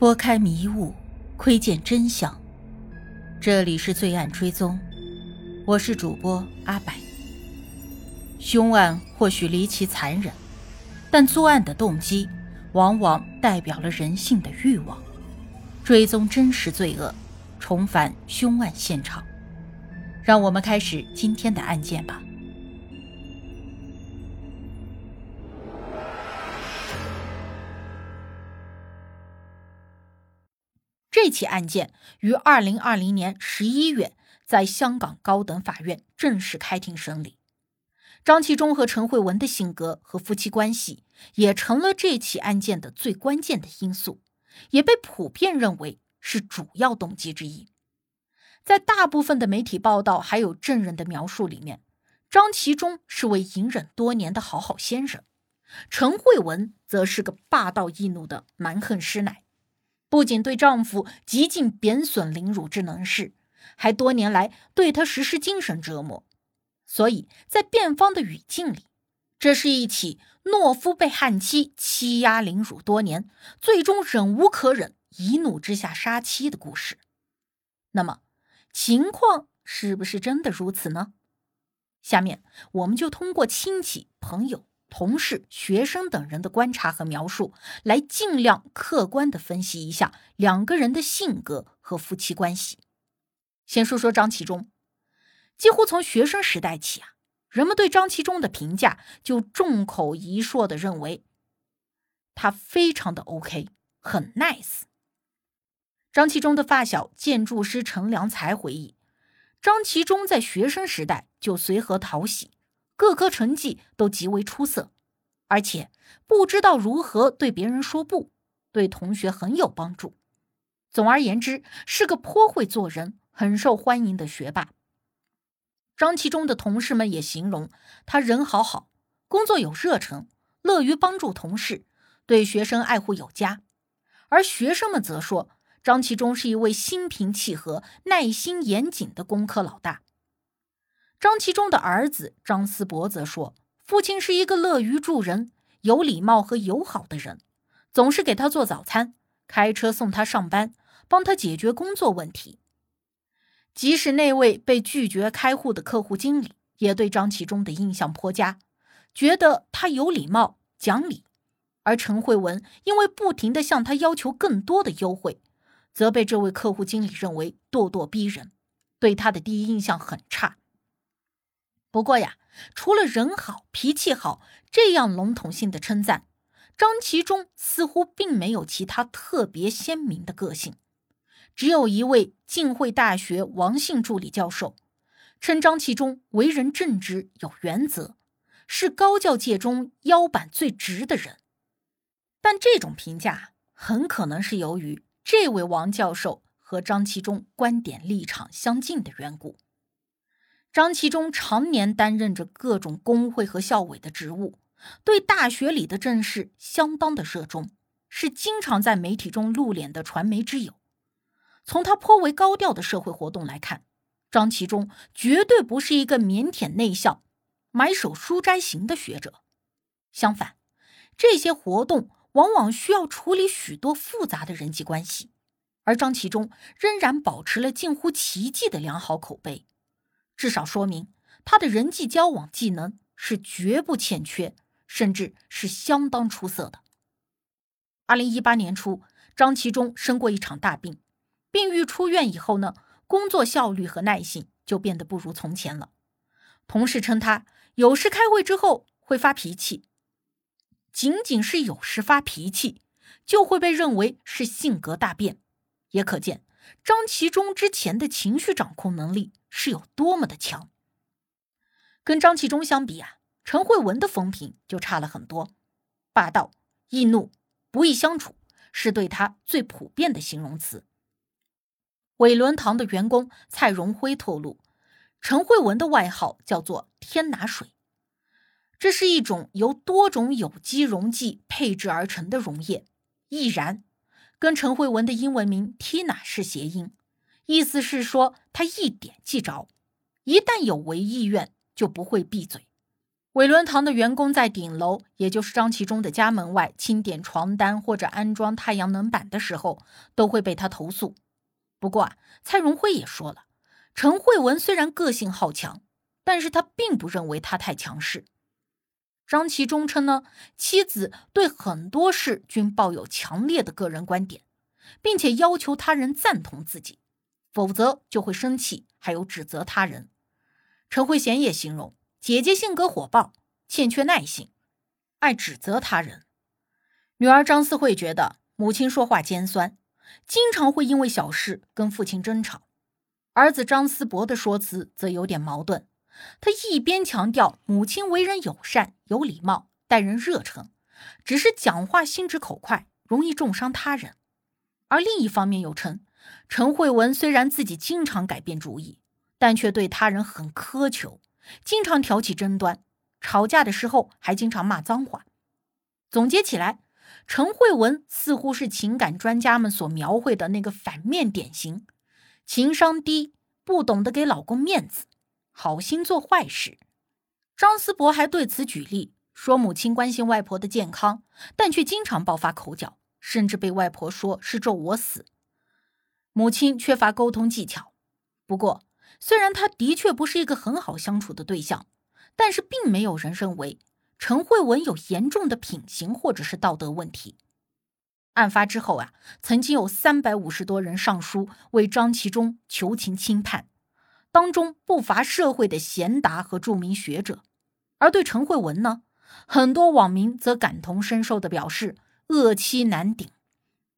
拨开迷雾，窥见真相。这里是罪案追踪，我是主播阿柏。凶案或许离奇残忍，但作案的动机往往代表了人性的欲望。追踪真实罪恶，重返凶案现场。让我们开始今天的案件吧。这起案件于二零二零年十一月在香港高等法院正式开庭审理。张其忠和陈慧文的性格和夫妻关系也成了这起案件的最关键的因素，也被普遍认为是主要动机之一。在大部分的媒体报道还有证人的描述里面，张其忠是位隐忍多年的好好先生，陈慧文则是个霸道易怒的蛮横师奶。不仅对丈夫极尽贬损凌辱之能事，还多年来对他实施精神折磨。所以在辩方的语境里，这是一起懦夫被悍妻欺压凌辱多年，最终忍无可忍，一怒之下杀妻的故事。那么，情况是不是真的如此呢？下面我们就通过亲戚朋友。同事、学生等人的观察和描述，来尽量客观的分析一下两个人的性格和夫妻关系。先说说张其忠，几乎从学生时代起啊，人们对张其忠的评价就众口一说的认为他非常的 OK，很 nice。张其忠的发小建筑师陈良才回忆，张其忠在学生时代就随和讨喜。各科成绩都极为出色，而且不知道如何对别人说不，对同学很有帮助。总而言之，是个颇会做人、很受欢迎的学霸。张其中的同事们也形容他人好好，工作有热忱，乐于帮助同事，对学生爱护有加。而学生们则说，张其中是一位心平气和、耐心严谨的工科老大。张其忠的儿子张思博则说：“父亲是一个乐于助人、有礼貌和友好的人，总是给他做早餐，开车送他上班，帮他解决工作问题。即使那位被拒绝开户的客户经理，也对张其忠的印象颇佳，觉得他有礼貌、讲理。而陈慧文因为不停地向他要求更多的优惠，则被这位客户经理认为咄咄逼人，对他的第一印象很差。”不过呀，除了人好、脾气好这样笼统性的称赞，张其中似乎并没有其他特别鲜明的个性。只有一位浸会大学王姓助理教授称张其中为人正直、有原则，是高教界中腰板最直的人。但这种评价很可能是由于这位王教授和张其中观点立场相近的缘故。张其忠常年担任着各种工会和校委的职务，对大学里的政事相当的热衷，是经常在媒体中露脸的传媒之友。从他颇为高调的社会活动来看，张其忠绝对不是一个腼腆内向、埋首书斋型的学者。相反，这些活动往往需要处理许多复杂的人际关系，而张其忠仍然保持了近乎奇迹的良好口碑。至少说明他的人际交往技能是绝不欠缺，甚至是相当出色的。二零一八年初，张其忠生过一场大病，病愈出院以后呢，工作效率和耐性就变得不如从前了。同事称他有时开会之后会发脾气，仅仅是有时发脾气，就会被认为是性格大变，也可见。张其忠之前的情绪掌控能力是有多么的强？跟张其忠相比啊，陈慧文的风评就差了很多，霸道、易怒、不易相处，是对他最普遍的形容词。伟伦堂的员工蔡荣辉透露，陈慧文的外号叫做“天拿水”，这是一种由多种有机溶剂配制而成的溶液，易燃。跟陈慧文的英文名 Tina 是谐音，意思是说他一点即着，一旦有违意愿就不会闭嘴。伟伦堂的员工在顶楼，也就是张其中的家门外清点床单或者安装太阳能板的时候，都会被他投诉。不过啊，蔡荣辉也说了，陈慧文虽然个性好强，但是他并不认为他太强势。张其中称呢，妻子对很多事均抱有强烈的个人观点，并且要求他人赞同自己，否则就会生气，还有指责他人。陈慧娴也形容。姐姐性格火爆，欠缺耐性，爱指责他人。女儿张思慧觉得母亲说话尖酸，经常会因为小事跟父亲争吵。儿子张思博的说辞则有点矛盾，他一边强调母亲为人友善、有礼貌、待人热诚，只是讲话心直口快，容易重伤他人；而另一方面又称陈慧文虽然自己经常改变主意，但却对他人很苛求。经常挑起争端，吵架的时候还经常骂脏话。总结起来，陈慧文似乎是情感专家们所描绘的那个反面典型：情商低，不懂得给老公面子，好心做坏事。张思博还对此举例说，母亲关心外婆的健康，但却经常爆发口角，甚至被外婆说是咒我死。母亲缺乏沟通技巧。不过，虽然他的确不是一个很好相处的对象，但是并没有人认为陈慧文有严重的品行或者是道德问题。案发之后啊，曾经有三百五十多人上书为张其中求情轻判，当中不乏社会的贤达和著名学者。而对陈慧文呢，很多网民则感同身受的表示恶妻难顶，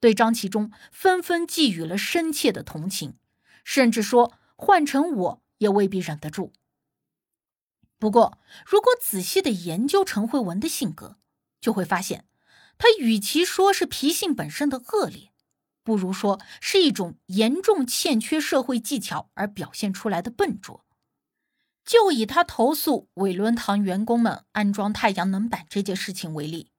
对张其中纷纷寄予了深切的同情，甚至说。换成我也未必忍得住。不过，如果仔细的研究陈慧文的性格，就会发现，他与其说是脾性本身的恶劣，不如说是一种严重欠缺社会技巧而表现出来的笨拙。就以他投诉伟伦堂员工们安装太阳能板这件事情为例，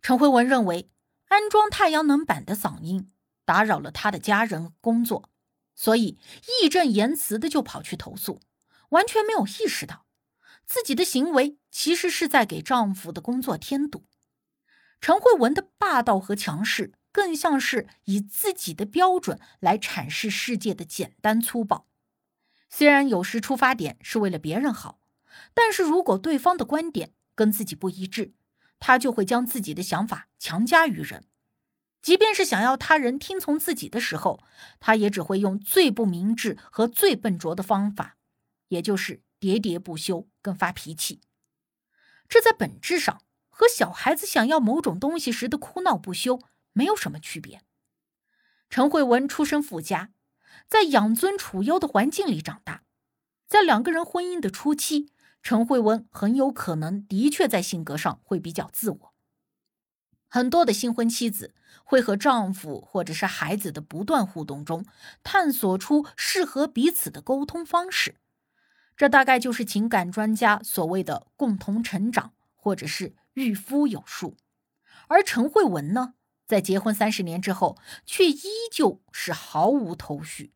陈慧文认为安装太阳能板的嗓音打扰了他的家人工作。所以义正言辞的就跑去投诉，完全没有意识到自己的行为其实是在给丈夫的工作添堵。陈慧文的霸道和强势，更像是以自己的标准来阐释世界的简单粗暴。虽然有时出发点是为了别人好，但是如果对方的观点跟自己不一致，他就会将自己的想法强加于人。即便是想要他人听从自己的时候，他也只会用最不明智和最笨拙的方法，也就是喋喋不休跟发脾气。这在本质上和小孩子想要某种东西时的哭闹不休没有什么区别。陈慧文出身富家，在养尊处优的环境里长大，在两个人婚姻的初期，陈慧文很有可能的确在性格上会比较自我。很多的新婚妻子会和丈夫或者是孩子的不断互动中，探索出适合彼此的沟通方式。这大概就是情感专家所谓的共同成长，或者是御夫有术。而陈慧文呢，在结婚三十年之后，却依旧是毫无头绪。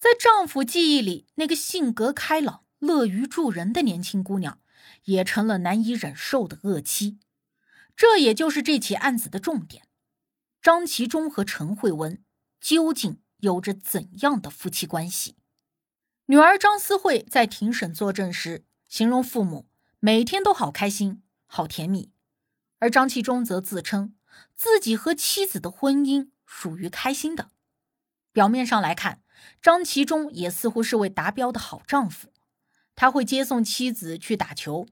在丈夫记忆里，那个性格开朗、乐于助人的年轻姑娘，也成了难以忍受的恶妻。这也就是这起案子的重点：张其忠和陈慧文究竟有着怎样的夫妻关系？女儿张思慧在庭审作证时形容父母每天都好开心、好甜蜜，而张其忠则自称自己和妻子的婚姻属于开心的。表面上来看，张其忠也似乎是位达标的好丈夫，他会接送妻子去打球。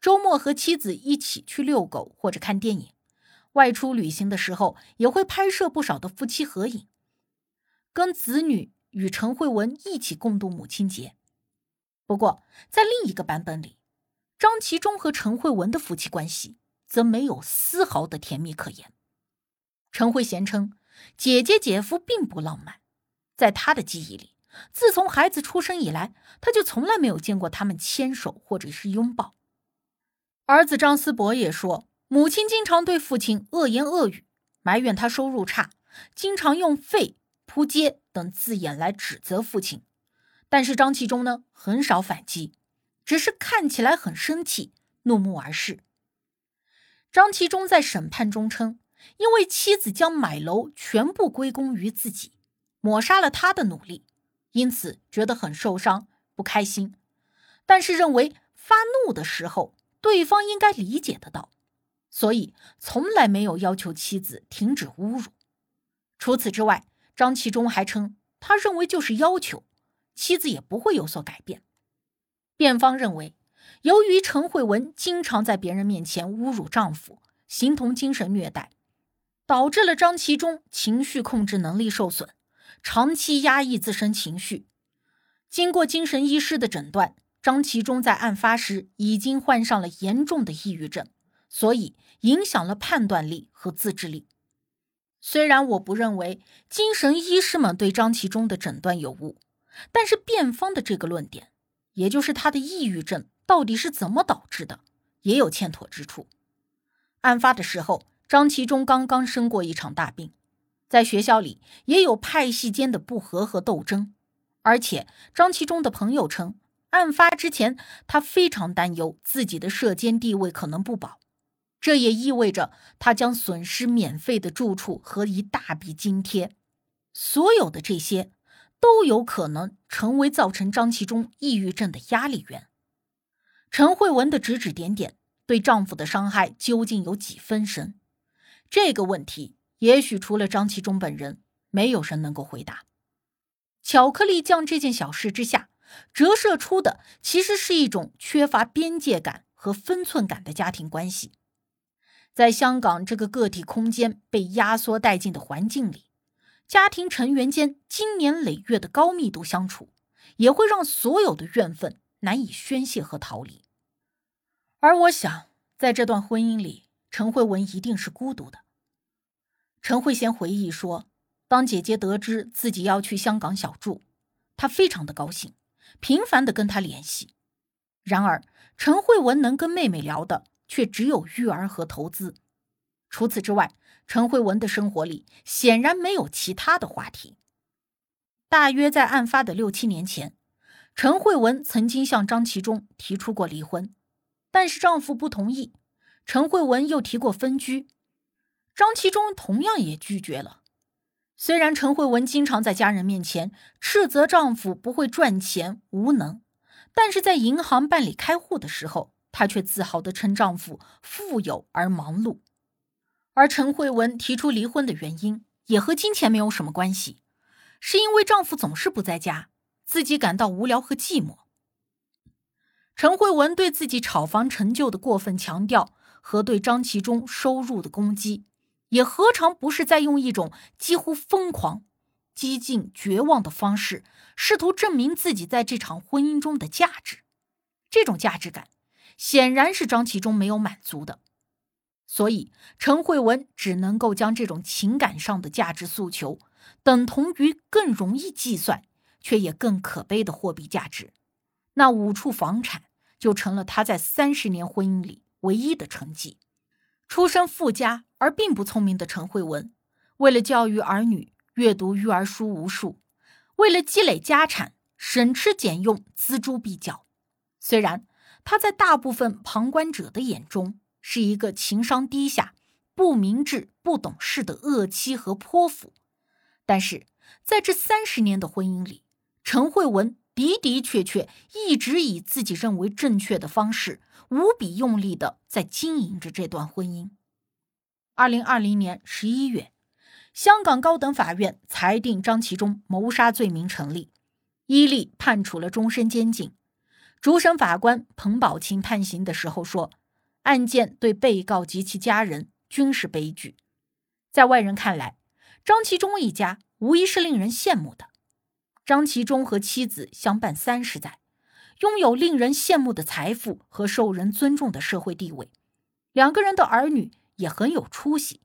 周末和妻子一起去遛狗或者看电影，外出旅行的时候也会拍摄不少的夫妻合影，跟子女与陈慧文一起共度母亲节。不过，在另一个版本里，张其忠和陈慧文的夫妻关系则没有丝毫的甜蜜可言。陈慧娴称，姐姐姐夫并不浪漫，在她的记忆里，自从孩子出生以来，他就从来没有见过他们牵手或者是拥抱。儿子张思博也说，母亲经常对父亲恶言恶语，埋怨他收入差，经常用“废”“扑街”等字眼来指责父亲。但是张其中呢，很少反击，只是看起来很生气，怒目而视。张其中在审判中称，因为妻子将买楼全部归功于自己，抹杀了他的努力，因此觉得很受伤、不开心。但是认为发怒的时候，对方应该理解得到，所以从来没有要求妻子停止侮辱。除此之外，张其忠还称，他认为就是要求，妻子也不会有所改变。辩方认为。由于陈慧文经常在别人面前侮辱丈夫，形同精神虐待，导致了张其中情绪控制能力受损，长期压抑自身情绪。经过精神医师的诊断，张其中在案发时已经患上了严重的抑郁症，所以影响了判断力和自制力。虽然我不认为精神医师们对张其中的诊断有误，但是辩方的这个论点，也就是他的抑郁症。到底是怎么导致的，也有欠妥之处。案发的时候，张其中刚刚生过一场大病，在学校里也有派系间的不和和斗争。而且，张其中的朋友称，案发之前他非常担忧自己的社监地位可能不保，这也意味着他将损失免费的住处和一大笔津贴。所有的这些都有可能成为造成张其中抑郁症的压力源。陈慧文的指指点点对丈夫的伤害究竟有几分深？这个问题也许除了张其忠本人，没有人能够回答。巧克力酱这件小事之下，折射出的其实是一种缺乏边界感和分寸感的家庭关系。在香港这个个体空间被压缩殆尽的环境里，家庭成员间经年累月的高密度相处，也会让所有的怨愤难以宣泄和逃离。而我想，在这段婚姻里，陈慧文一定是孤独的。陈慧娴回忆说：“当姐姐得知自己要去香港小住，她非常的高兴，频繁的跟她联系。然而，陈慧文能跟妹妹聊的却只有育儿和投资。除此之外，陈慧文的生活里显然没有其他的话题。大约在案发的六七年前，陈慧文曾经向张其忠提出过离婚。”但是丈夫不同意，陈慧文又提过分居，张其忠同样也拒绝了。虽然陈慧文经常在家人面前斥责丈夫不会赚钱、无能，但是在银行办理开户的时候，她却自豪地称丈夫富有而忙碌。而陈慧文提出离婚的原因也和金钱没有什么关系，是因为丈夫总是不在家，自己感到无聊和寂寞。陈慧文对自己炒房成就的过分强调和对张其忠收入的攻击，也何尝不是在用一种几乎疯狂、激进、绝望的方式，试图证明自己在这场婚姻中的价值？这种价值感显然是张其忠没有满足的，所以陈慧文只能够将这种情感上的价值诉求等同于更容易计算却也更可悲的货币价值。那五处房产就成了他在三十年婚姻里唯一的成绩。出身富家而并不聪明的陈慧文，为了教育儿女，阅读育儿书无数；为了积累家产，省吃俭用，锱铢必较。虽然他在大部分旁观者的眼中是一个情商低下、不明智、不懂事的恶妻和泼妇，但是在这三十年的婚姻里，陈慧文。的的确确一直以自己认为正确的方式，无比用力的在经营着这段婚姻。二零二零年十一月，香港高等法院裁定张其忠谋杀罪名成立，伊利判处了终身监禁。主审法官彭宝琴判刑的时候说：“案件对被告及其家人均是悲剧。”在外人看来，张其忠一家无疑是令人羡慕的。张其忠和妻子相伴三十载，拥有令人羡慕的财富和受人尊重的社会地位。两个人的儿女也很有出息，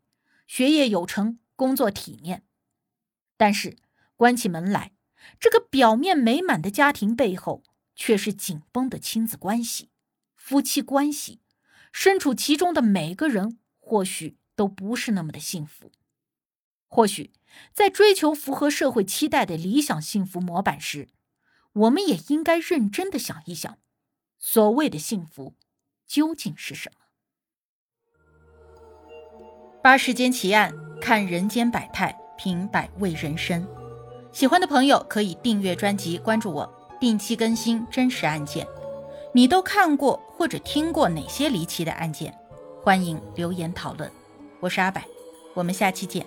学业有成，工作体面。但是关起门来，这个表面美满的家庭背后，却是紧绷的亲子关系、夫妻关系。身处其中的每个人，或许都不是那么的幸福。或许。在追求符合社会期待的理想幸福模板时，我们也应该认真的想一想，所谓的幸福究竟是什么？八世间奇案，看人间百态，品百味人生。喜欢的朋友可以订阅专辑，关注我，定期更新真实案件。你都看过或者听过哪些离奇的案件？欢迎留言讨论。我是阿柏，我们下期见。